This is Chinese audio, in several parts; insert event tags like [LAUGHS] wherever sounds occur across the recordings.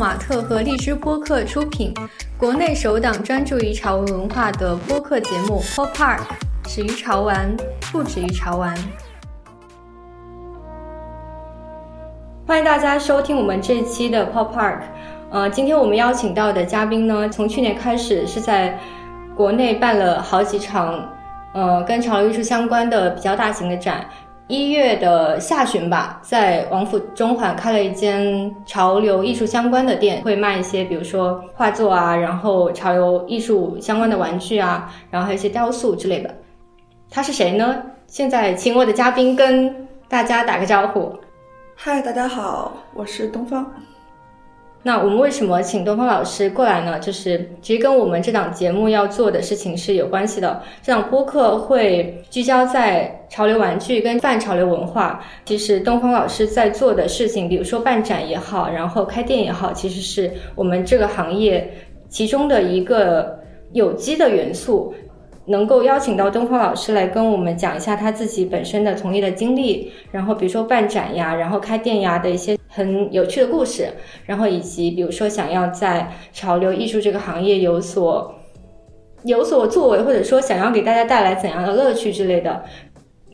马特和荔枝播客出品，国内首档专注于潮文文化的播客节目《Pop Park》，始于潮玩，不止于潮玩。欢迎大家收听我们这期的 Pop Park。呃，今天我们邀请到的嘉宾呢，从去年开始是在国内办了好几场，呃，跟潮流艺术相关的比较大型的展。一月的下旬吧，在王府中环开了一间潮流艺术相关的店，会卖一些，比如说画作啊，然后潮流艺术相关的玩具啊，然后还有一些雕塑之类的。他是谁呢？现在请我的嘉宾跟大家打个招呼。嗨，大家好，我是东方。那我们为什么请东方老师过来呢？就是其实跟我们这档节目要做的事情是有关系的。这档播客会聚焦在潮流玩具跟泛潮流文化。其实东方老师在做的事情，比如说办展也好，然后开店也好，其实是我们这个行业其中的一个有机的元素。能够邀请到东方老师来跟我们讲一下他自己本身的从业的经历，然后比如说办展呀，然后开店呀的一些很有趣的故事，然后以及比如说想要在潮流艺术这个行业有所有所作为，或者说想要给大家带来怎样的乐趣之类的，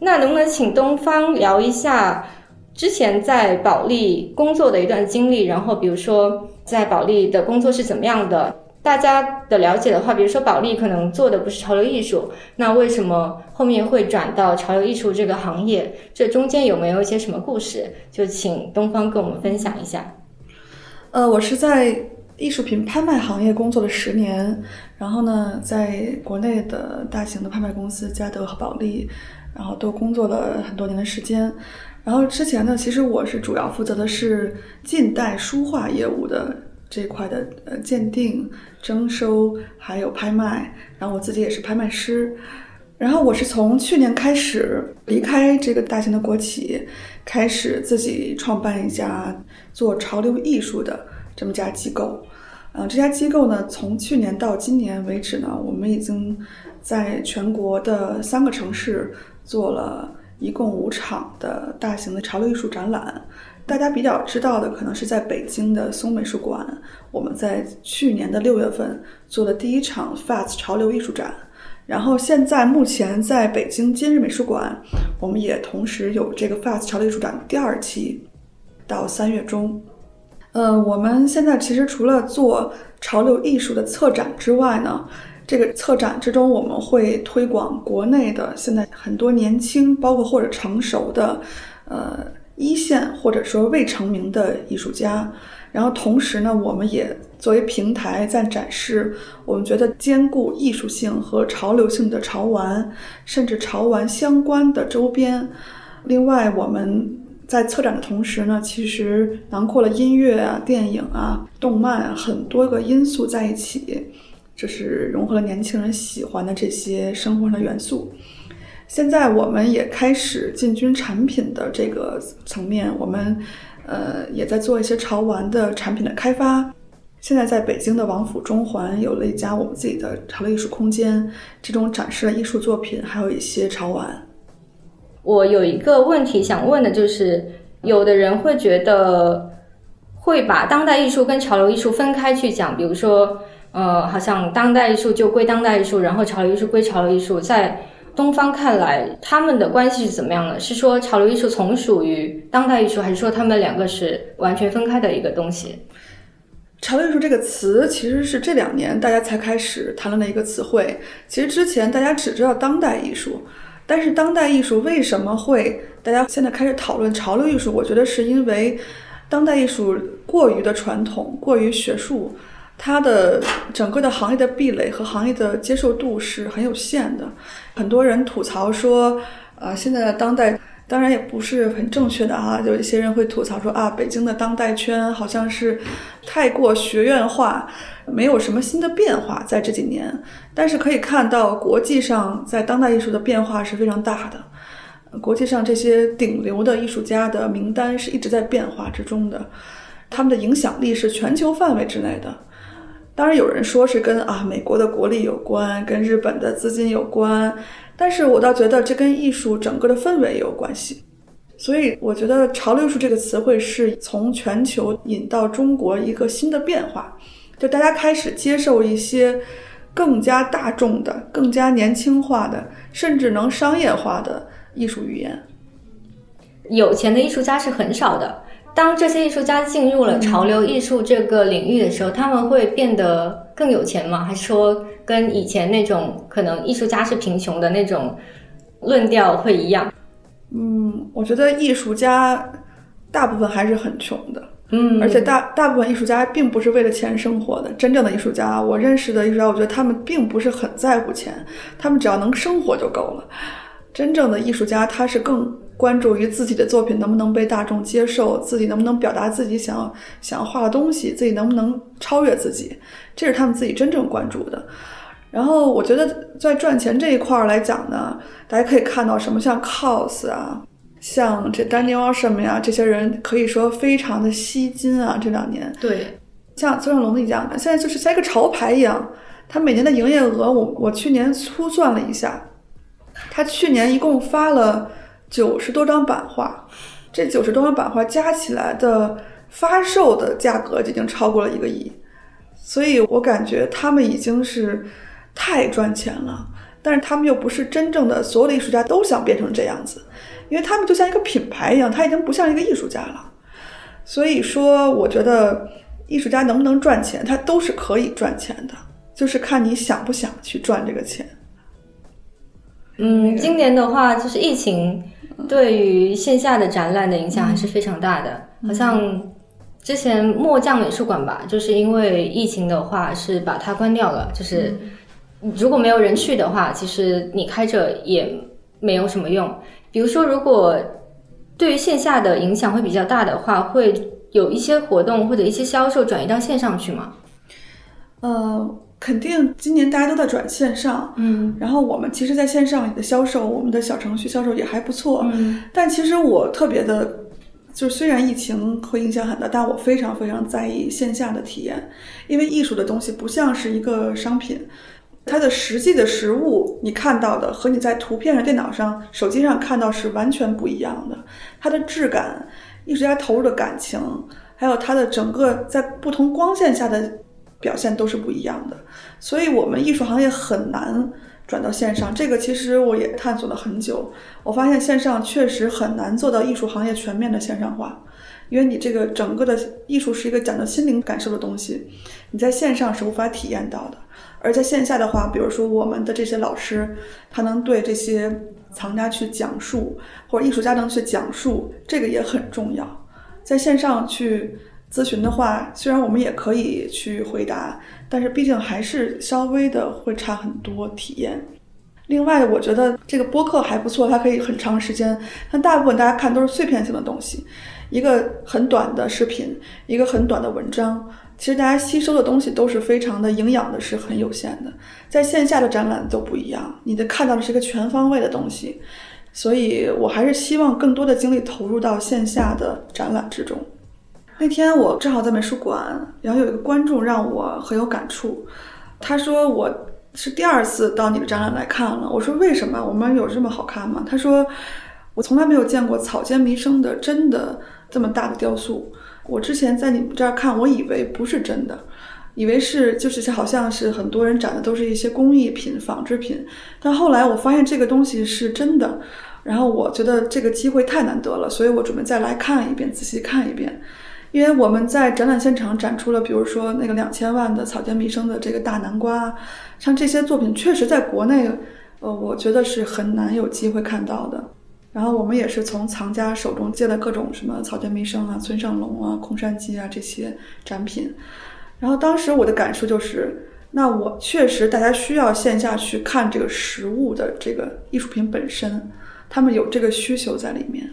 那能不能请东方聊一下之前在保利工作的一段经历，然后比如说在保利的工作是怎么样的？大家的了解的话，比如说保利可能做的不是潮流艺术，那为什么后面会转到潮流艺术这个行业？这中间有没有一些什么故事？就请东方跟我们分享一下。呃，我是在艺术品拍卖行业工作了十年，然后呢，在国内的大型的拍卖公司嘉德和保利，然后都工作了很多年的时间。然后之前呢，其实我是主要负责的是近代书画业务的。这块的呃鉴定、征收还有拍卖，然后我自己也是拍卖师，然后我是从去年开始离开这个大型的国企，开始自己创办一家做潮流艺术的这么家机构，呃，这家机构呢，从去年到今年为止呢，我们已经在全国的三个城市做了一共五场的大型的潮流艺术展览。大家比较知道的，可能是在北京的松美术馆，我们在去年的六月份做的第一场 Fast 潮流艺术展。然后现在目前在北京今日美术馆，我们也同时有这个 Fast 潮流艺术展第二期，到三月中。呃，我们现在其实除了做潮流艺术的策展之外呢，这个策展之中我们会推广国内的现在很多年轻，包括或者成熟的，呃。一线或者说未成名的艺术家，然后同时呢，我们也作为平台在展示我们觉得兼顾艺术性和潮流性的潮玩，甚至潮玩相关的周边。另外，我们在策展的同时呢，其实囊括了音乐啊、电影啊、动漫啊很多个因素在一起，就是融合了年轻人喜欢的这些生活上的元素。现在我们也开始进军产品的这个层面，我们呃也在做一些潮玩的产品的开发。现在在北京的王府中环有了一家我们自己的潮流艺术空间，这种展示了艺术作品，还有一些潮玩。我有一个问题想问的就是，有的人会觉得会把当代艺术跟潮流艺术分开去讲，比如说呃，好像当代艺术就归当代艺术，然后潮流艺术归潮流艺术，在。东方看来，他们的关系是怎么样的？是说潮流艺术从属于当代艺术，还是说他们两个是完全分开的一个东西？潮流艺术这个词其实是这两年大家才开始谈论的一个词汇。其实之前大家只知道当代艺术，但是当代艺术为什么会大家现在开始讨论潮流艺术？我觉得是因为当代艺术过于的传统，过于学术。它的整个的行业的壁垒和行业的接受度是很有限的，很多人吐槽说，呃，现在的当代当然也不是很正确的啊，[LAUGHS] 有一些人会吐槽说啊，北京的当代圈好像是太过学院化，没有什么新的变化在这几年。但是可以看到，国际上在当代艺术的变化是非常大的，国际上这些顶流的艺术家的名单是一直在变化之中的，他们的影响力是全球范围之内的。当然有人说是跟啊美国的国力有关，跟日本的资金有关，但是我倒觉得这跟艺术整个的氛围也有关系。所以我觉得“潮流艺术”这个词汇是从全球引到中国一个新的变化，就大家开始接受一些更加大众的、更加年轻化的，甚至能商业化的艺术语言。有钱的艺术家是很少的。当这些艺术家进入了潮流艺术这个领域的时候，他们会变得更有钱吗？还是说跟以前那种可能艺术家是贫穷的那种论调会一样？嗯，我觉得艺术家大部分还是很穷的，嗯，而且大大部分艺术家并不是为了钱生活的。真正的艺术家，我认识的艺术家，我觉得他们并不是很在乎钱，他们只要能生活就够了。真正的艺术家，他是更关注于自己的作品能不能被大众接受，自己能不能表达自己想要想要画的东西，自己能不能超越自己，这是他们自己真正关注的。然后，我觉得在赚钱这一块儿来讲呢，大家可以看到什么，像 COS 啊，像这 Daniel 什么呀，这些人可以说非常的吸金啊。这两年，对，像孙小龙一样的，现在就是像一个潮牌一样，他每年的营业额，我我去年粗算了一下。他去年一共发了九十多张版画，这九十多张版画加起来的发售的价格已经超过了一个亿，所以我感觉他们已经是太赚钱了。但是他们又不是真正的所有的艺术家都想变成这样子，因为他们就像一个品牌一样，他已经不像一个艺术家了。所以说，我觉得艺术家能不能赚钱，他都是可以赚钱的，就是看你想不想去赚这个钱。嗯，今年的话，就是疫情对于线下的展览的影响还是非常大的。好像之前墨匠美术馆吧，就是因为疫情的话是把它关掉了。就是如果没有人去的话，其实你开着也没有什么用。比如说，如果对于线下的影响会比较大的话，会有一些活动或者一些销售转移到线上去吗？呃。肯定今年大家都在转线上，嗯，然后我们其实在线上的销售，我们的小程序销售也还不错，嗯，但其实我特别的，就是虽然疫情会影响很大，但我非常非常在意线下的体验，因为艺术的东西不像是一个商品，它的实际的实物你看到的和你在图片上、电脑上、手机上看到是完全不一样的，它的质感、艺术家投入的感情，还有它的整个在不同光线下的。表现都是不一样的，所以我们艺术行业很难转到线上。这个其实我也探索了很久，我发现线上确实很难做到艺术行业全面的线上化，因为你这个整个的艺术是一个讲究心灵感受的东西，你在线上是无法体验到的。而在线下的话，比如说我们的这些老师，他能对这些藏家去讲述，或者艺术家能去讲述，这个也很重要。在线上去。咨询的话，虽然我们也可以去回答，但是毕竟还是稍微的会差很多体验。另外，我觉得这个播客还不错，它可以很长时间。但大部分大家看都是碎片性的东西，一个很短的视频，一个很短的文章，其实大家吸收的东西都是非常的营养的，是很有限的。在线下的展览都不一样，你的看到的是一个全方位的东西，所以我还是希望更多的精力投入到线下的展览之中。那天我正好在美术馆，然后有一个观众让我很有感触。他说我是第二次到你的展览来看了。我说为什么？我们有这么好看吗？他说我从来没有见过草间弥生的真的这么大的雕塑。我之前在你们这儿看，我以为不是真的，以为是就是好像是很多人展的都是一些工艺品、仿制品。但后来我发现这个东西是真的，然后我觉得这个机会太难得了，所以我准备再来看一遍，仔细看一遍。因为我们在展览现场展出了，比如说那个两千万的草间弥生的这个大南瓜，像这些作品，确实在国内，呃，我觉得是很难有机会看到的。然后我们也是从藏家手中借了各种什么草间弥生啊、村上隆啊、空山鸡啊这些展品。然后当时我的感受就是，那我确实大家需要线下去看这个实物的这个艺术品本身，他们有这个需求在里面。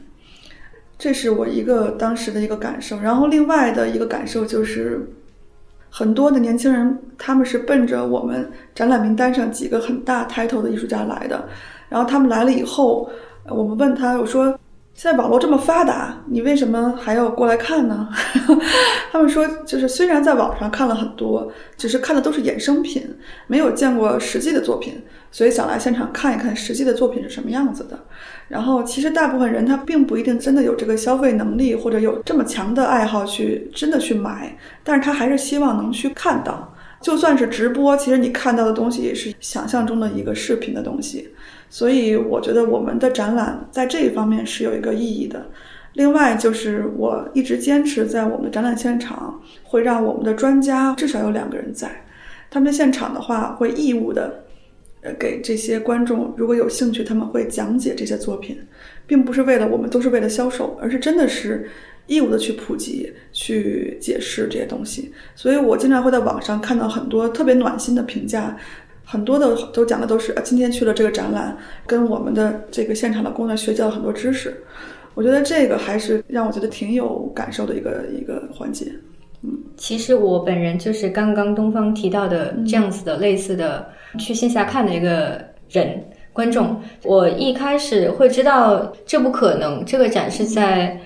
这是我一个当时的一个感受，然后另外的一个感受就是，很多的年轻人他们是奔着我们展览名单上几个很大 title 的艺术家来的，然后他们来了以后，我们问他，我说现在网络这么发达，你为什么还要过来看呢？[LAUGHS] 他们说，就是虽然在网上看了很多，只是看的都是衍生品，没有见过实际的作品，所以想来现场看一看实际的作品是什么样子的。然后，其实大部分人他并不一定真的有这个消费能力，或者有这么强的爱好去真的去买，但是他还是希望能去看到。就算是直播，其实你看到的东西也是想象中的一个视频的东西。所以我觉得我们的展览在这一方面是有一个意义的。另外就是我一直坚持在我们的展览现场会让我们的专家至少有两个人在，他们现场的话会义务的，呃给这些观众如果有兴趣，他们会讲解这些作品，并不是为了我们都是为了销售，而是真的是义务的去普及、去解释这些东西。所以我经常会在网上看到很多特别暖心的评价。很多的都讲的都是，今天去了这个展览，跟我们的这个现场的工作人员学到了很多知识。我觉得这个还是让我觉得挺有感受的一个一个环节。嗯，其实我本人就是刚刚东方提到的这样子的类似的去线下看的一个人观众。我一开始会知道这不可能，这个展是在。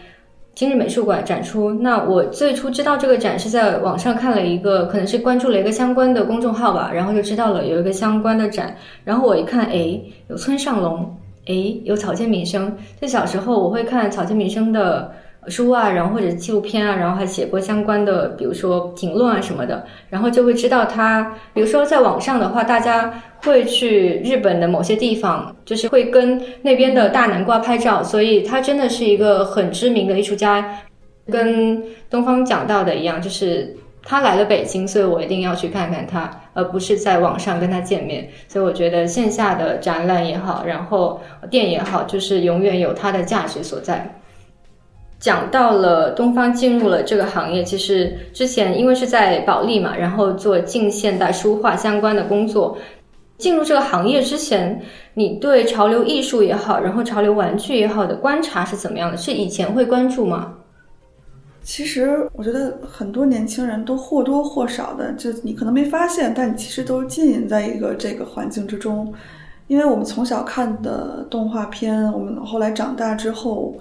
今日美术馆展出。那我最初知道这个展是在网上看了一个，可能是关注了一个相关的公众号吧，然后就知道了有一个相关的展。然后我一看，哎，有村上隆，哎，有草间弥生。在小时候，我会看草间弥生的。书啊，然后或者纪录片啊，然后还写过相关的，比如说评论啊什么的，然后就会知道他，比如说在网上的话，大家会去日本的某些地方，就是会跟那边的大南瓜拍照，所以他真的是一个很知名的艺术家，跟东方讲到的一样，就是他来了北京，所以我一定要去看看他，而不是在网上跟他见面。所以我觉得线下的展览也好，然后店也好，就是永远有它的价值所在。讲到了东方进入了这个行业，其实之前因为是在保利嘛，然后做近现代书画相关的工作。进入这个行业之前，你对潮流艺术也好，然后潮流玩具也好的观察是怎么样的？是以前会关注吗？其实我觉得很多年轻人都或多或少的，就你可能没发现，但你其实都浸淫在一个这个环境之中，因为我们从小看的动画片，我们后来长大之后。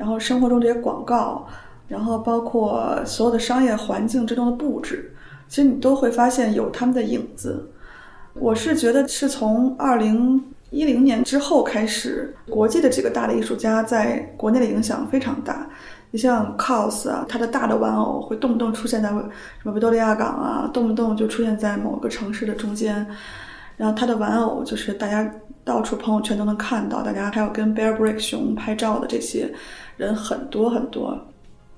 然后生活中这些广告，然后包括所有的商业环境之中的布置，其实你都会发现有他们的影子。我是觉得是从二零一零年之后开始，国际的几个大的艺术家在国内的影响非常大。你像 COS 啊，它的大的玩偶会动不动出现在什么维多利亚港啊，动不动就出现在某个城市的中间。然后它的玩偶就是大家到处朋友圈都能看到，大家还有跟 Bear Brick 熊拍照的这些。人很多很多，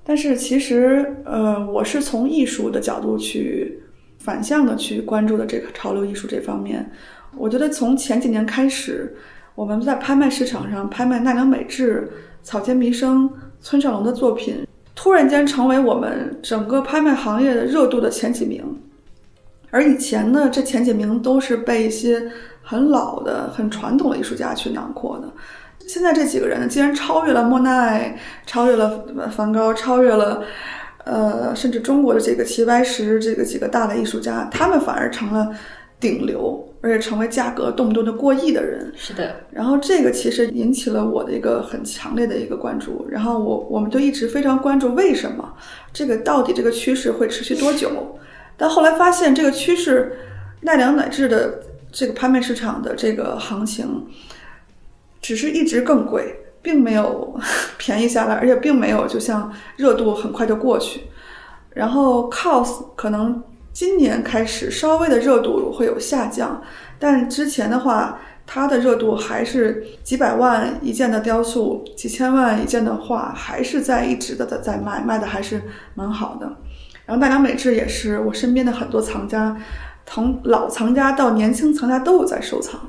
但是其实，呃，我是从艺术的角度去反向的去关注的这个潮流艺术这方面。我觉得从前几年开始，我们在拍卖市场上拍卖奈良美智、草间弥生、村上隆的作品，突然间成为我们整个拍卖行业的热度的前几名。而以前呢，这前几名都是被一些很老的、很传统的艺术家去囊括的。现在这几个人呢，竟然超越了莫奈，超越了梵高，超越了，呃，甚至中国的这个齐白石，这个几个大的艺术家，他们反而成了顶流，而且成为价格动不动就过亿的人。是的。然后这个其实引起了我的一个很强烈的一个关注。然后我我们就一直非常关注为什么这个到底这个趋势会持续多久？但后来发现这个趋势，奈良乃至的这个拍卖市场的这个行情。只是一直更贵，并没有 [LAUGHS] 便宜下来，而且并没有就像热度很快就过去。然后 COS 可能今年开始稍微的热度会有下降，但之前的话，它的热度还是几百万一件的雕塑，几千万一件的画，还是在一直的在在卖，卖的还是蛮好的。然后奈良美智也是，我身边的很多藏家，从老藏家到年轻藏家都有在收藏。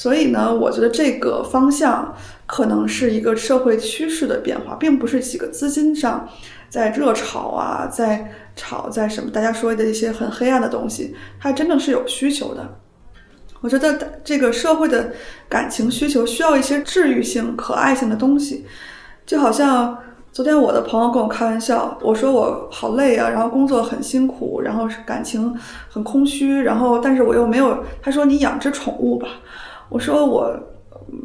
所以呢，我觉得这个方向可能是一个社会趋势的变化，并不是几个资金上在热炒啊，在炒在什么大家说的一些很黑暗的东西，它真正是有需求的。我觉得这个社会的感情需求需要一些治愈性、可爱性的东西，就好像昨天我的朋友跟我开玩笑，我说我好累啊，然后工作很辛苦，然后感情很空虚，然后但是我又没有，他说你养只宠物吧。我说我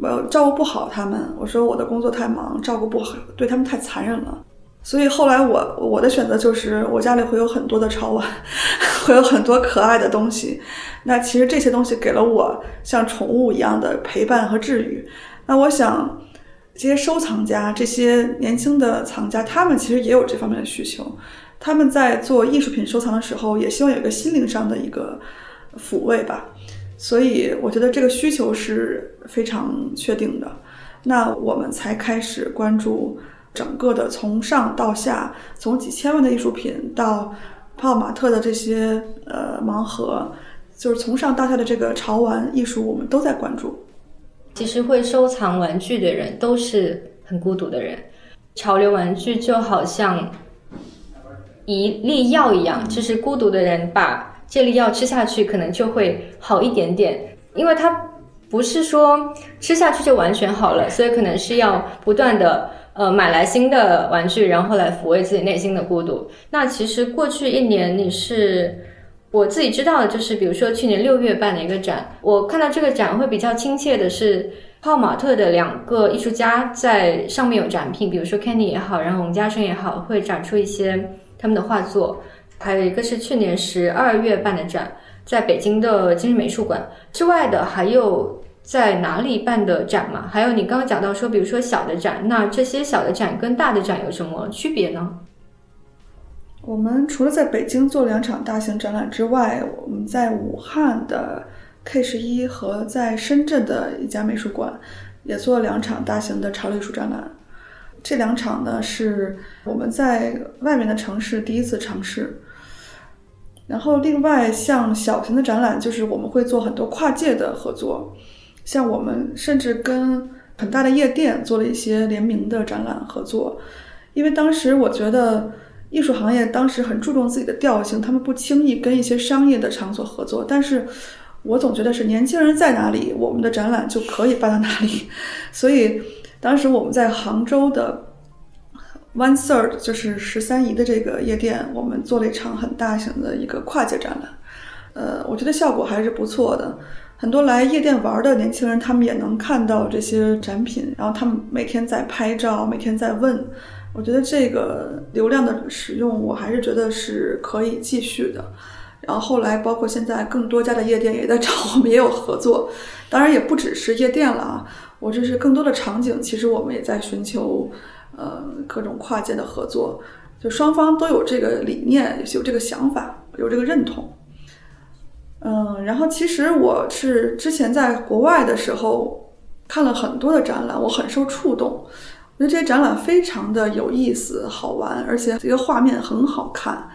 呃照顾不好他们，我说我的工作太忙，照顾不好，对他们太残忍了。所以后来我我的选择就是我家里会有很多的潮玩，[LAUGHS] 会有很多可爱的东西。那其实这些东西给了我像宠物一样的陪伴和治愈。那我想，这些收藏家、这些年轻的藏家，他们其实也有这方面的需求。他们在做艺术品收藏的时候，也希望有一个心灵上的一个抚慰吧。所以我觉得这个需求是非常确定的。那我们才开始关注。整个的从上到下，从几千万的艺术品到泡泡玛特的这些呃盲盒，就是从上到下的这个潮玩艺术，我们都在关注。其实会收藏玩具的人都是很孤独的人。潮流玩具就好像一粒药一样，就是孤独的人把这粒药吃下去，可能就会好一点点，因为它不是说吃下去就完全好了，所以可能是要不断的。呃，买来新的玩具，然后来抚慰自己内心的孤独。那其实过去一年，你是我自己知道的，就是比如说去年六月办的一个展，我看到这个展会比较亲切的是，泡玛特的两个艺术家在上面有展品，比如说 Kenny 也好，然后王家生也好，会展出一些他们的画作。还有一个是去年十二月办的展，在北京的今日美术馆之外的还有。在哪里办的展嘛？还有你刚刚讲到说，比如说小的展，那这些小的展跟大的展有什么区别呢？我们除了在北京做两场大型展览之外，我们在武汉的 K 十一和在深圳的一家美术馆也做了两场大型的潮流艺术展览。这两场呢是我们在外面的城市第一次尝试。然后另外像小型的展览，就是我们会做很多跨界的合作。像我们甚至跟很大的夜店做了一些联名的展览合作，因为当时我觉得艺术行业当时很注重自己的调性，他们不轻易跟一些商业的场所合作。但是我总觉得是年轻人在哪里，我们的展览就可以办到哪里。[LAUGHS] 所以当时我们在杭州的 One Third，就是十三姨的这个夜店，我们做了一场很大型的一个跨界展览。呃，我觉得效果还是不错的。很多来夜店玩的年轻人，他们也能看到这些展品，然后他们每天在拍照，每天在问。我觉得这个流量的使用，我还是觉得是可以继续的。然后后来，包括现在更多家的夜店也在找我们，也有合作。当然，也不只是夜店了啊，我这是更多的场景，其实我们也在寻求呃各种跨界的合作，就双方都有这个理念，有这个想法，有这个认同。嗯，然后其实我是之前在国外的时候看了很多的展览，我很受触动。我觉得这些展览非常的有意思、好玩，而且这个画面很好看。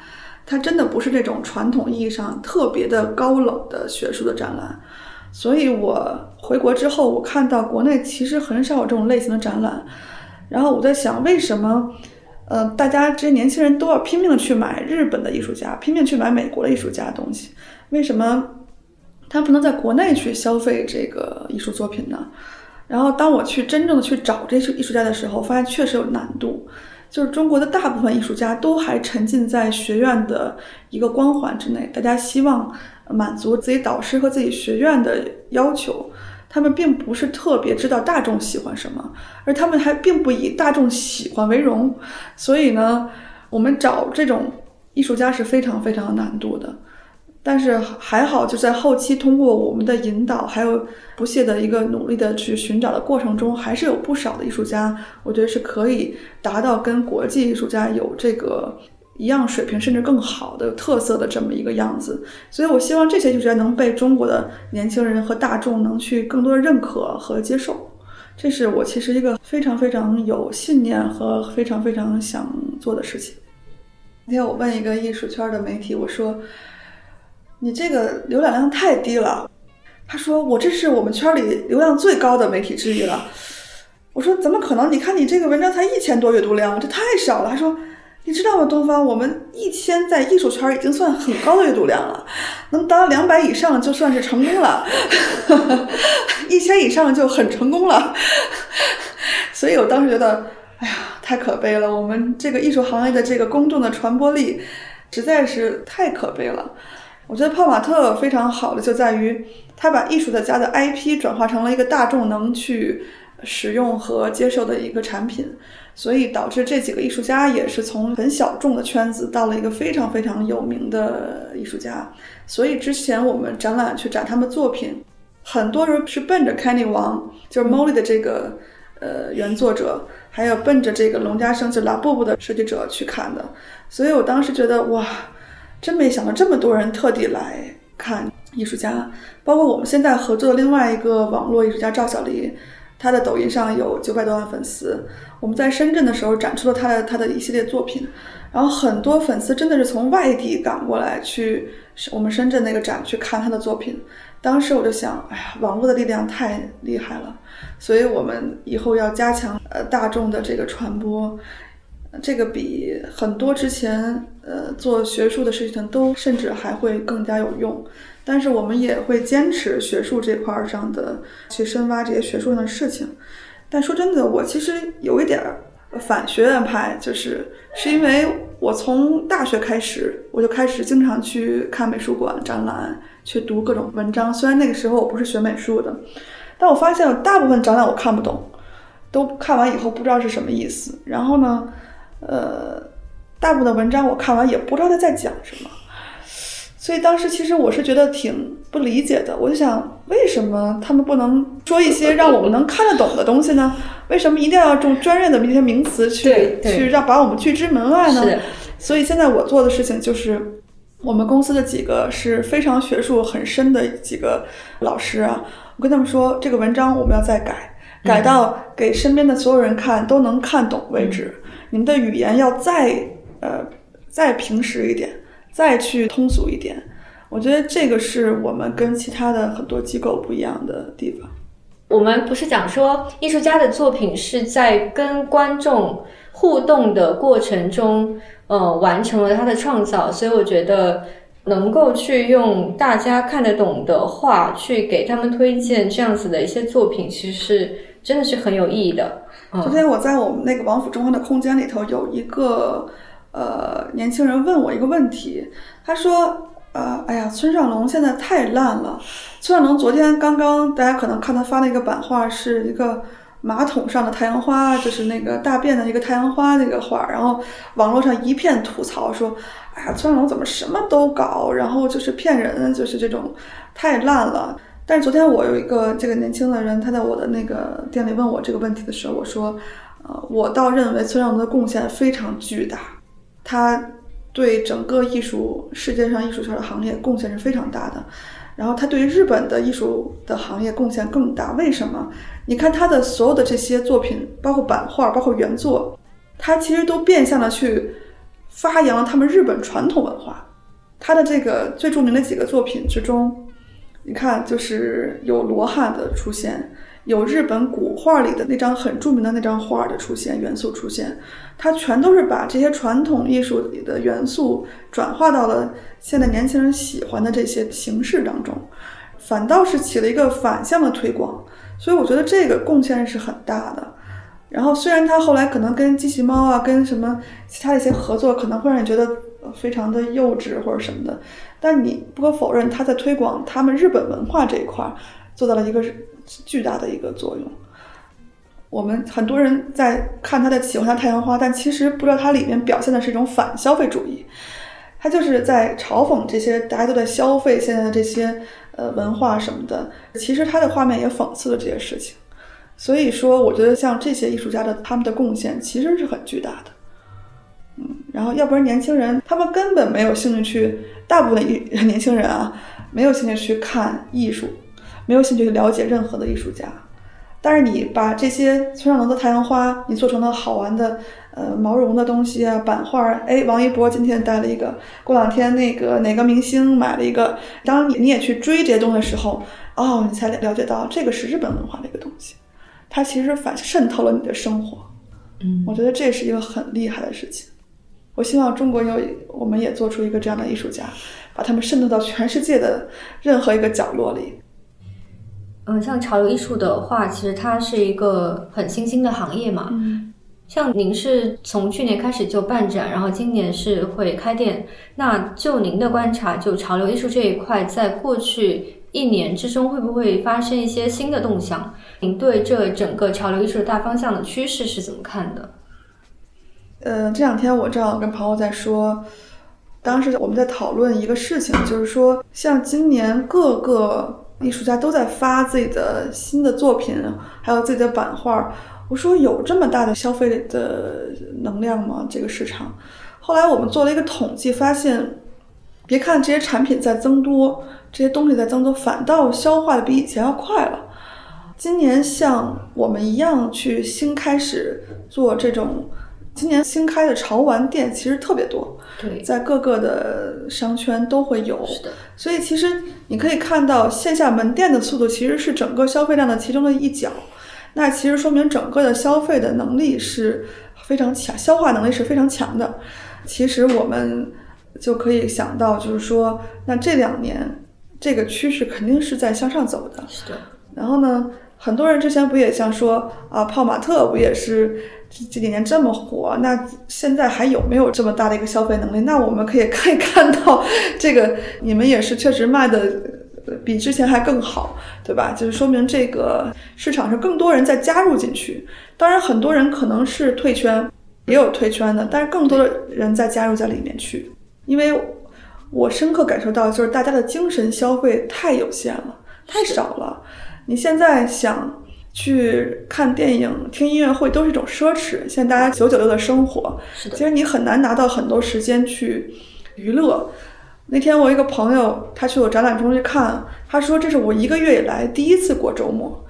它真的不是那种传统意义上特别的高冷的学术的展览。所以我回国之后，我看到国内其实很少有这种类型的展览。然后我在想，为什么呃大家这些年轻人都要拼命的去买日本的艺术家，拼命去买美国的艺术家的东西？为什么他不能在国内去消费这个艺术作品呢？然后当我去真正的去找这些艺术家的时候，发现确实有难度。就是中国的大部分艺术家都还沉浸在学院的一个光环之内，大家希望满足自己导师和自己学院的要求，他们并不是特别知道大众喜欢什么，而他们还并不以大众喜欢为荣。所以呢，我们找这种艺术家是非常非常难度的。但是还好，就在后期通过我们的引导，还有不懈的一个努力的去寻找的过程中，还是有不少的艺术家，我觉得是可以达到跟国际艺术家有这个一样水平，甚至更好的特色的这么一个样子。所以我希望这些艺术家能被中国的年轻人和大众能去更多的认可和接受。这是我其实一个非常非常有信念和非常非常想做的事情。那天我问一个艺术圈的媒体，我说。你这个浏览量太低了，他说我这是我们圈里流量最高的媒体之一了。我说怎么可能？你看你这个文章才一千多阅读量，这太少了。他说你知道吗，东方，我们一千在艺术圈已经算很高的阅读量了，能达到两百以上就算是成功了，[LAUGHS] 一千以上就很成功了。[LAUGHS] 所以我当时觉得，哎呀，太可悲了，我们这个艺术行业的这个公众的传播力实在是太可悲了。我觉得泡玛特非常好的就在于，他把艺术的家的 IP 转化成了一个大众能去使用和接受的一个产品，所以导致这几个艺术家也是从很小众的圈子到了一个非常非常有名的艺术家。所以之前我们展览去展他们作品，很多人是奔着 Kenny 王，就是 Molly 的这个呃原作者，还有奔着这个龙家生就拉布布的设计者去看的。所以我当时觉得哇，真没想到这么多人特地来看艺术家，包括我们现在合作的另外一个网络艺术家赵小黎，他的抖音上有九百多万粉丝。我们在深圳的时候展出了他的他的一系列作品，然后很多粉丝真的是从外地赶过来去我们深圳那个展去看他的作品。当时我就想，哎呀，网络的力量太厉害了，所以我们以后要加强呃大众的这个传播。这个比很多之前呃做学术的事情都甚至还会更加有用，但是我们也会坚持学术这块儿上的去深挖这些学术上的事情。但说真的，我其实有一点反学院派，就是是因为我从大学开始我就开始经常去看美术馆展览，去读各种文章。虽然那个时候我不是学美术的，但我发现有大部分展览我看不懂，都看完以后不知道是什么意思。然后呢？呃，大部分的文章我看完也不知道他在讲什么，所以当时其实我是觉得挺不理解的。我就想，为什么他们不能说一些让我们能看得懂的东西呢？[LAUGHS] 为什么一定要用专业的那些名词去去让把我们拒之门外呢？所以现在我做的事情就是，我们公司的几个是非常学术很深的几个老师啊，我跟他们说，这个文章我们要再改，改到给身边的所有人看都能看懂为止。你们的语言要再呃再平实一点，再去通俗一点。我觉得这个是我们跟其他的很多机构不一样的地方。我们不是讲说艺术家的作品是在跟观众互动的过程中，呃，完成了他的创造。所以我觉得能够去用大家看得懂的话去给他们推荐这样子的一些作品，其实是真的是很有意义的。昨天我在我们那个王府中央的空间里头，有一个呃年轻人问我一个问题，他说：“呃，哎呀，村上龙现在太烂了。村上龙昨天刚刚，大家可能看他发那个版画，是一个马桶上的太阳花，就是那个大便的一个太阳花那个画，然后网络上一片吐槽说：，哎呀，村上龙怎么什么都搞，然后就是骗人，就是这种太烂了。”但是昨天我有一个这个年轻的人，他在我的那个店里问我这个问题的时候，我说，呃，我倒认为村上龙的贡献非常巨大，他对整个艺术世界上艺术圈的行业贡献是非常大的，然后他对于日本的艺术的行业贡献更大。为什么？你看他的所有的这些作品，包括版画，包括原作，他其实都变相的去发扬了他们日本传统文化。他的这个最著名的几个作品之中。你看，就是有罗汉的出现，有日本古画里的那张很著名的那张画的出现，元素出现，它全都是把这些传统艺术里的元素转化到了现在年轻人喜欢的这些形式当中，反倒是起了一个反向的推广，所以我觉得这个贡献是很大的。然后虽然他后来可能跟机器猫啊，跟什么其他一些合作，可能会让你觉得非常的幼稚或者什么的。但你不可否认，他在推广他们日本文化这一块做到了一个巨大的一个作用。我们很多人在看他的喜欢他太阳花，但其实不知道它里面表现的是一种反消费主义，他就是在嘲讽这些大家都在消费现在的这些呃文化什么的。其实他的画面也讽刺了这些事情。所以说，我觉得像这些艺术家的他们的贡献其实是很巨大的。嗯，然后要不然年轻人他们根本没有兴趣去。大部分艺年轻人啊，没有兴趣去看艺术，没有兴趣去了解任何的艺术家。但是你把这些村上隆的太阳花，你做成了好玩的呃毛绒的东西啊，版画儿。哎，王一博今天带了一个，过两天那个哪个明星买了一个。当你你也去追这些东西的时候，哦，你才了解到这个是日本文化的一个东西，它其实反渗透了你的生活。嗯，我觉得这是一个很厉害的事情。我希望中国有，我们也做出一个这样的艺术家，把他们渗透到全世界的任何一个角落里。嗯，像潮流艺术的话，其实它是一个很新兴的行业嘛。嗯。像您是从去年开始就办展，然后今年是会开店。那就您的观察，就潮流艺术这一块，在过去一年之中会不会发生一些新的动向？您对这整个潮流艺术的大方向的趋势是怎么看的？嗯，这两天我正好跟朋友在说，当时我们在讨论一个事情，就是说，像今年各个艺术家都在发自己的新的作品，还有自己的版画。我说有这么大的消费的能量吗？这个市场？后来我们做了一个统计，发现，别看这些产品在增多，这些东西在增多，反倒消化的比以前要快了。今年像我们一样去新开始做这种，今年新开的潮玩店其实特别多，对，在各个的商圈都会有。是的，所以其实你可以看到线下门店的速度其实是整个消费量的其中的一角。那其实说明整个的消费的能力是非常强，消化能力是非常强的。其实我们就可以想到，就是说，那这两年这个趋势肯定是在向上走的。是的。然后呢，很多人之前不也像说啊，泡玛特不也是这这几年这么火？那现在还有没有这么大的一个消费能力？那我们可以 [LAUGHS] 可以看到，这个你们也是确实卖的。比之前还更好，对吧？就是说明这个市场上更多人在加入进去。当然，很多人可能是退圈，也有退圈的，但是更多的人在加入在里面去。因为我深刻感受到，就是大家的精神消费太有限了，太少了。你现在想去看电影、听音乐会都是一种奢侈。现在大家九九六的生活，其实你很难拿到很多时间去娱乐。那天我一个朋友，他去我展览中去看，他说这是我一个月以来第一次过周末，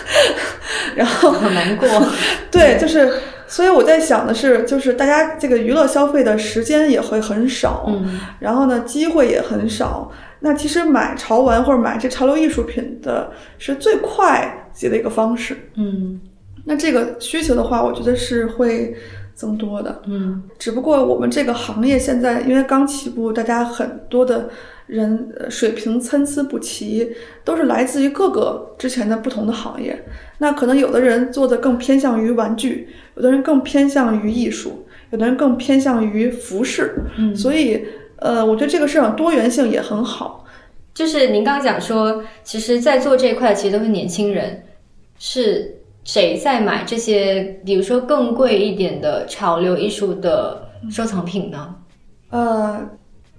[LAUGHS] 然后 [LAUGHS] 很难过。[LAUGHS] 对，就是，所以我在想的是，就是大家这个娱乐消费的时间也会很少，嗯，然后呢，机会也很少。那其实买潮玩或者买这潮流艺术品的是最快捷的一个方式，嗯，那这个需求的话，我觉得是会。增多的，嗯，只不过我们这个行业现在因为刚起步，大家很多的人水平参差不齐，都是来自于各个之前的不同的行业。那可能有的人做的更偏向于玩具，有的人更偏向于艺术，有的人更偏向于服饰。嗯，所以，呃，我觉得这个市场多元性也很好。就是您刚刚讲说，其实，在做这一块，其实都是年轻人，是。谁在买这些，比如说更贵一点的潮流艺术的收藏品呢？呃，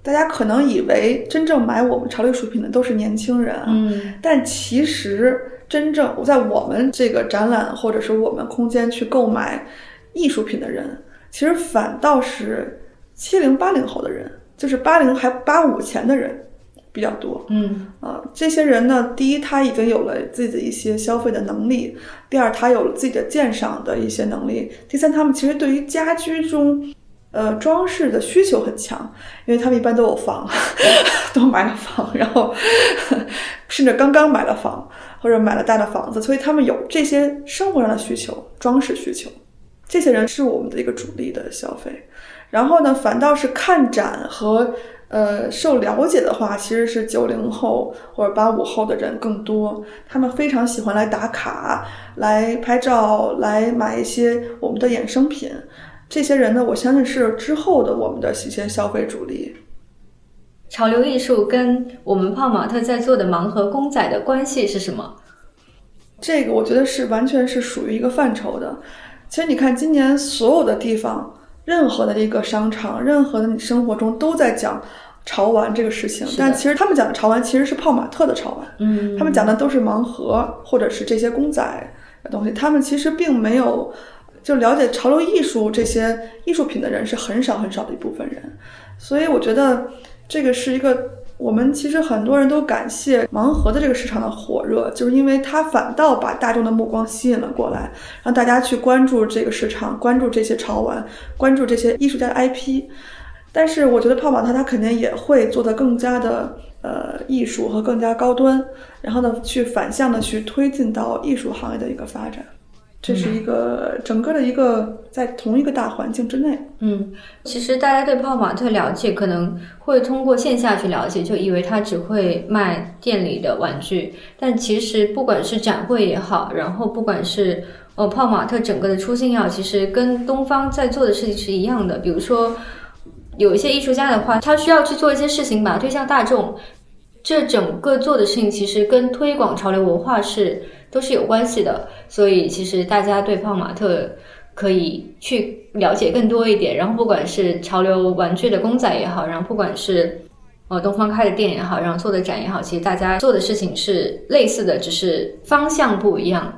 大家可能以为真正买我们潮流艺术品的都是年轻人啊，嗯，但其实真正在我们这个展览或者是我们空间去购买艺术品的人，其实反倒是七零八零后的人，就是八零还八五前的人。比较多，嗯啊，这些人呢，第一，他已经有了自己的一些消费的能力；第二，他有了自己的鉴赏的一些能力；第三，他们其实对于家居中，呃，装饰的需求很强，因为他们一般都有房，[LAUGHS] 都买了房，然后甚至刚刚买了房或者买了大的房子，所以他们有这些生活上的需求、装饰需求。这些人是我们的一个主力的消费，然后呢，反倒是看展和。呃，受了解的话，其实是九零后或者八五后的人更多，他们非常喜欢来打卡、来拍照、来买一些我们的衍生品。这些人呢，我相信是之后的我们的一些消费主力。潮流艺术跟我们泡玛特在做的盲盒公仔的关系是什么？这个我觉得是完全是属于一个范畴的。其实你看，今年所有的地方。任何的一个商场，任何的你生活中都在讲潮玩这个事情，但其实他们讲的潮玩其实是泡玛特的潮玩，嗯，他们讲的都是盲盒或者是这些公仔的东西，他们其实并没有就了解潮流艺术这些艺术品的人是很少很少的一部分人，所以我觉得这个是一个。我们其实很多人都感谢盲盒的这个市场的火热，就是因为它反倒把大众的目光吸引了过来，让大家去关注这个市场，关注这些潮玩，关注这些艺术家的 IP。但是我觉得泡泡它它肯定也会做得更加的呃艺术和更加高端，然后呢去反向的去推进到艺术行业的一个发展。这是一个整个的一个在同一个大环境之内。嗯，其实大家对泡泡玛特了解，可能会通过线下去了解，就以为他只会卖店里的玩具。但其实不管是展会也好，然后不管是呃泡泡玛特整个的出信要，其实跟东方在做的事情是一样的。比如说，有一些艺术家的话，他需要去做一些事情，把它推向大众。这整个做的事情其实跟推广潮流文化是都是有关系的，所以其实大家对泡玛特可以去了解更多一点。然后不管是潮流玩具的公仔也好，然后不管是呃东方开的店也好，然后做的展也好，其实大家做的事情是类似的，只是方向不一样。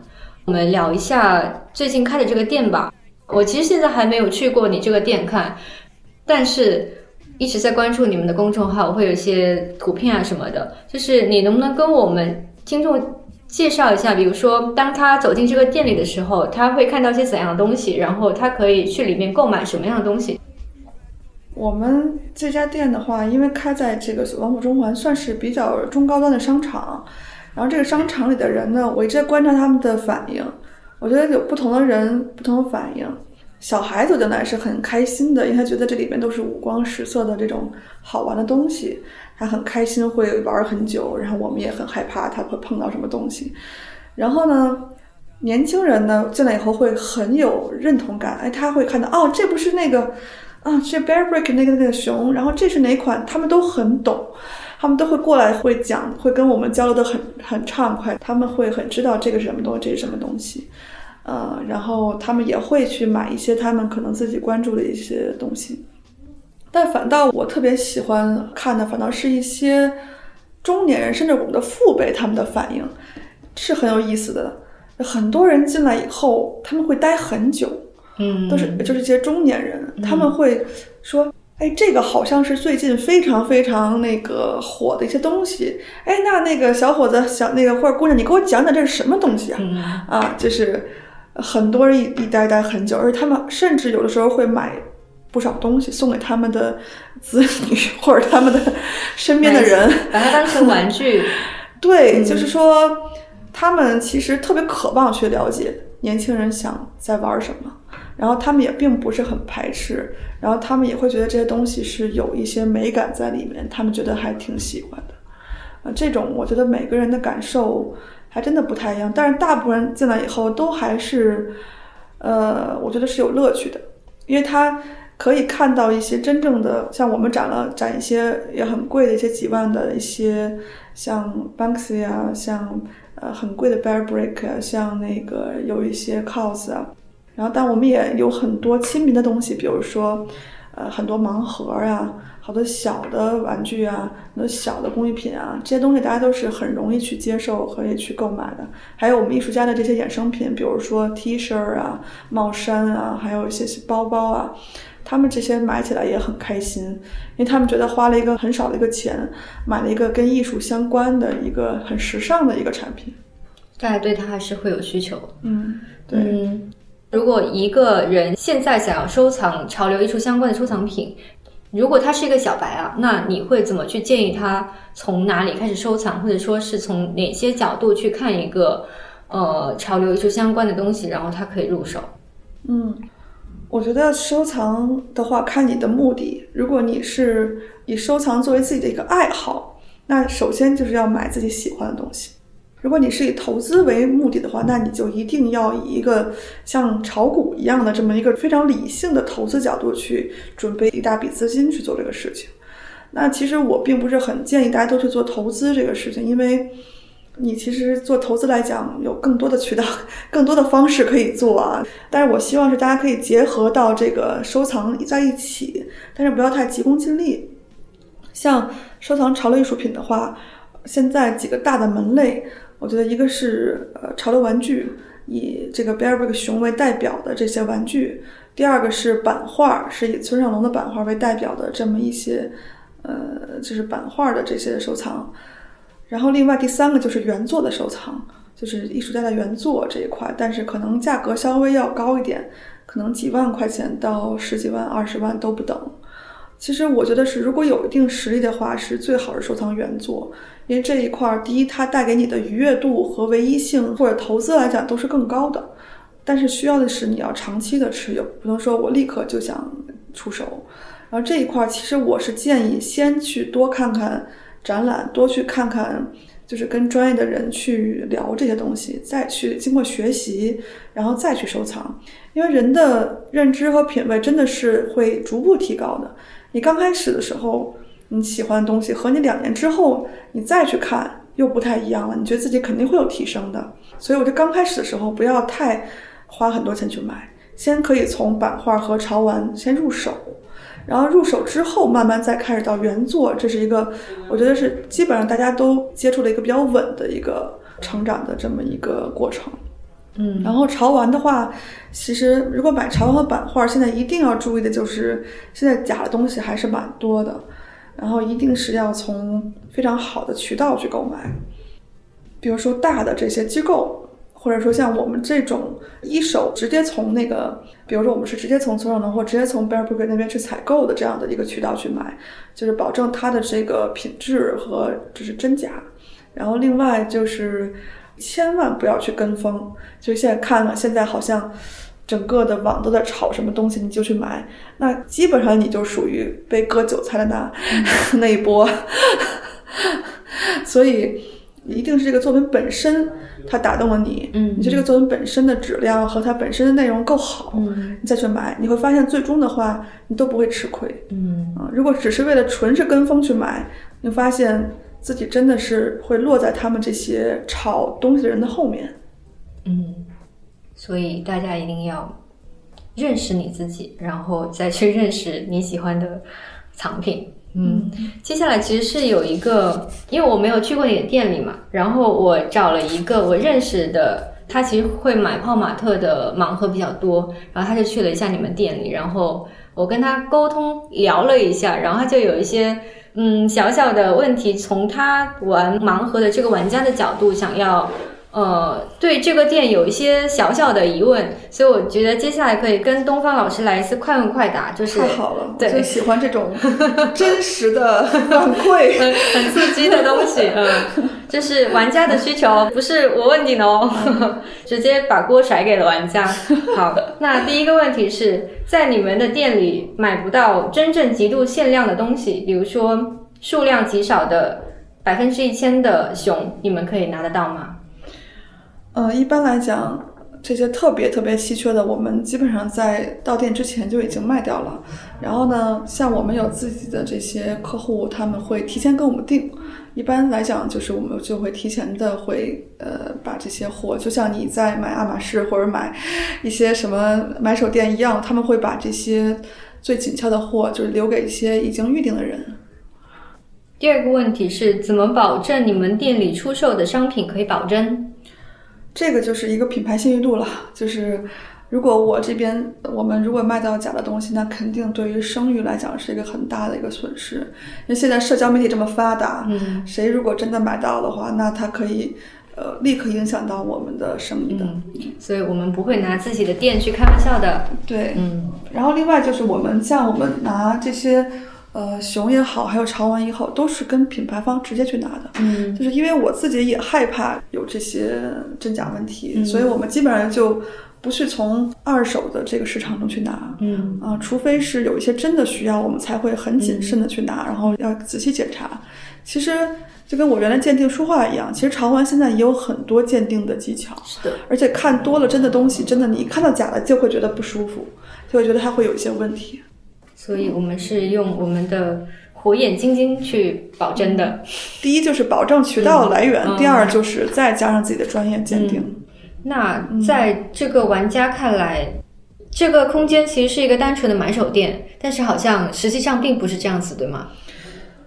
我们聊一下最近开的这个店吧。我其实现在还没有去过你这个店看，但是一直在关注你们的公众号，会有一些图片啊什么的。就是你能不能跟我们听众介绍一下，比如说当他走进这个店里的时候，他会看到些怎样的东西，然后他可以去里面购买什么样的东西？我们这家店的话，因为开在这个王府中环，算是比较中高端的商场。然后这个商场里的人呢，我一直在观察他们的反应。我觉得有不同的人不同的反应。小孩走进来是很开心的，因为他觉得这里面都是五光十色的这种好玩的东西，他很开心会玩很久。然后我们也很害怕他会碰到什么东西。然后呢，年轻人呢进来以后会很有认同感，哎，他会看到哦，这不是那个啊，这 Bearbrick 那个那个熊，然后这是哪款？他们都很懂，他们都会过来会讲，会跟我们交流的很很畅快，他们会很知道这个是什么东西，这是什么东西。呃，然后他们也会去买一些他们可能自己关注的一些东西，但反倒我特别喜欢看的，反倒是一些中年人，甚至我们的父辈他们的反应是很有意思的。很多人进来以后，他们会待很久，嗯，都是就是一些中年人，他们会说：“哎，这个好像是最近非常非常那个火的一些东西。”哎，那那个小伙子、小那个或者姑娘，你给我讲讲这是什么东西啊？啊，就是。很多人一一待待很久，而且他们甚至有的时候会买不少东西送给他们的子女 [LAUGHS] 或者他们的身边的人，把它当成玩具。[LAUGHS] 对，就是说他们其实特别渴望去了解年轻人想在玩什么，然后他们也并不是很排斥，然后他们也会觉得这些东西是有一些美感在里面，他们觉得还挺喜欢的。啊，这种我觉得每个人的感受。还真的不太一样，但是大部分人进来以后都还是，呃，我觉得是有乐趣的，因为他可以看到一些真正的，像我们展了展一些也很贵的一些几万的一些，像 Banksy 啊，像呃很贵的 Bearbrick 啊，像那个有一些 Cos 啊，然后但我们也有很多亲民的东西，比如说呃很多盲盒啊。好多小的玩具啊，很多小的工艺品啊，这些东西大家都是很容易去接受和也去购买的。还有我们艺术家的这些衍生品，比如说 T 恤啊、帽衫啊，还有一些包包啊，他们这些买起来也很开心，因为他们觉得花了一个很少的一个钱，买了一个跟艺术相关的一个很时尚的一个产品。大家对它还是会有需求。嗯，对。如果一个人现在想要收藏潮流艺术相关的收藏品，如果他是一个小白啊，那你会怎么去建议他从哪里开始收藏，或者说是从哪些角度去看一个呃潮流艺术相关的东西，然后他可以入手？嗯，我觉得收藏的话看你的目的。如果你是以收藏作为自己的一个爱好，那首先就是要买自己喜欢的东西。如果你是以投资为目的的话，那你就一定要以一个像炒股一样的这么一个非常理性的投资角度去准备一大笔资金去做这个事情。那其实我并不是很建议大家都去做投资这个事情，因为你其实做投资来讲有更多的渠道、[LAUGHS] 更多的方式可以做啊。但是我希望是大家可以结合到这个收藏在一起，但是不要太急功近利。像收藏潮流艺术品的话，现在几个大的门类。我觉得一个是呃潮流玩具，以这个 Bearbrick 熊为代表的这些玩具；第二个是版画，是以村上隆的版画为代表的这么一些，呃，就是版画的这些收藏。然后另外第三个就是原作的收藏，就是艺术家的原作这一块，但是可能价格稍微要高一点，可能几万块钱到十几万、二十万都不等。其实我觉得是，如果有一定实力的话，是最好是收藏原作，因为这一块儿，第一，它带给你的愉悦度和唯一性，或者投资来讲都是更高的。但是需要的是你要长期的持有，不能说我立刻就想出手。然后这一块儿，其实我是建议先去多看看展览，多去看看，就是跟专业的人去聊这些东西，再去经过学习，然后再去收藏。因为人的认知和品味真的是会逐步提高的。你刚开始的时候，你喜欢的东西和你两年之后你再去看又不太一样了，你觉得自己肯定会有提升的。所以我觉得刚开始的时候不要太花很多钱去买，先可以从版画和潮玩先入手，然后入手之后慢慢再开始到原作，这是一个我觉得是基本上大家都接触了一个比较稳的一个成长的这么一个过程。嗯，然后潮玩的话，其实如果买潮玩和版画，现在一定要注意的就是，现在假的东西还是蛮多的，然后一定是要从非常好的渠道去购买，比如说大的这些机构，或者说像我们这种一手直接从那个，比如说我们是直接从村上农或直接从 Bear Brook 那边去采购的这样的一个渠道去买，就是保证它的这个品质和就是真假。然后另外就是千万不要去跟风，就现在看了，现在好像整个的网都在炒什么东西，你就去买，那基本上你就属于被割韭菜的那、[LAUGHS] 那一波。[LAUGHS] 所以一定是这个作品本身它打动了你，嗯你觉得这个作品本身的质量和它本身的内容够好，嗯你再去买，你会发现最终的话你都不会吃亏。嗯啊，如果只是为了纯是跟风去买，你发现自己真的是会落在他们这些炒东西的人的后面。嗯，所以大家一定要认识你自己，然后再去认识你喜欢的藏品。嗯，接下来其实是有一个，因为我没有去过你的店里嘛，然后我找了一个我认识的，他其实会买泡玛特的盲盒比较多，然后他就去了一下你们店里，然后我跟他沟通聊了一下，然后他就有一些嗯小小的问题，从他玩盲盒的这个玩家的角度想要。呃，对这个店有一些小小的疑问，所以我觉得接下来可以跟东方老师来一次快问快答，就是太好了，对喜欢这种 [LAUGHS] 真实的反馈。很很刺激的东西，嗯，这是玩家的需求，不是我问你的哦，[LAUGHS] 直接把锅甩给了玩家。好，那第一个问题是在你们的店里买不到真正极度限量的东西，比如说数量极少的百分之一千的熊，你们可以拿得到吗？呃，一般来讲，这些特别特别稀缺的，我们基本上在到店之前就已经卖掉了。然后呢，像我们有自己的这些客户，他们会提前跟我们订。一般来讲，就是我们就会提前的会呃把这些货，就像你在买爱马仕或者买一些什么买手店一样，他们会把这些最紧俏的货就是留给一些已经预定的人。第二个问题是怎么保证你们店里出售的商品可以保真？这个就是一个品牌信誉度了，就是如果我这边我们如果卖到假的东西，那肯定对于声誉来讲是一个很大的一个损失。因为现在社交媒体这么发达，嗯谁如果真的买到的话，那他可以呃立刻影响到我们的生意的。嗯，所以我们不会拿自己的店去开玩笑的。对，嗯然后另外就是我们像我们拿这些呃熊也好，还有潮玩也好，都是跟品牌方直接去拿的。嗯就是因为我自己也害怕有这些真假问题，嗯所以我们基本上就不去从二手的这个市场中去拿。嗯啊，除非是有一些真的需要，我们才会很谨慎的去拿，然后要仔细检查。其实就跟我原来鉴定书画一样，其实潮玩现在也有很多鉴定的技巧，是的。而且看多了真的东西，真的你一看到假的就会觉得不舒服，就会觉得它会有一些问题。所以我们是用我们的火眼金睛去保真的。第一就是保证渠道来源，嗯第二就是再加上自己的专业鉴定。那在这个玩家看来，这个空间其实是一个单纯的买手店，但是好像实际上并不是这样子，对吗？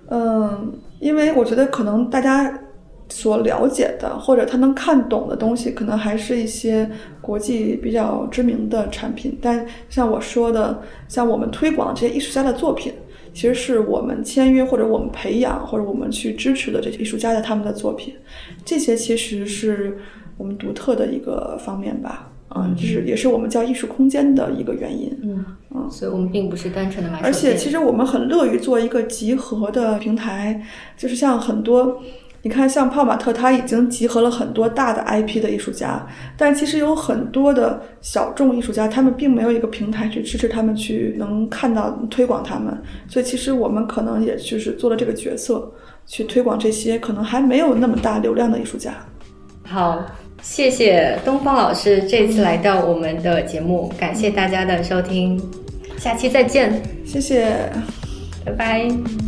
嗯，因为我觉得可能大家所了解的或者他能看懂的东西，可能还是一些国际比较知名的产品。但像我说的，像我们推广这些艺术家的作品，其实是我们签约或者我们培养或者我们去支持的这些艺术家的他们的作品，这些其实是我们独特的一个方面吧。嗯，就是也是我们叫艺术空间的一个原因。嗯，所以我们并不是单纯的买。而且其实我们很乐于做一个集合的平台，就是像很多，你看像泡玛特，他已经集合了很多大的 IP 的艺术家，但其实有很多的小众艺术家，他们并没有一个平台去支持他们去能看到推广他们，所以其实我们可能也就是做了这个角色，去推广这些可能还没有那么大流量的艺术家。好，谢谢东方老师这次来到我们的节目，感谢大家的收听，下期再见，谢谢。拜拜。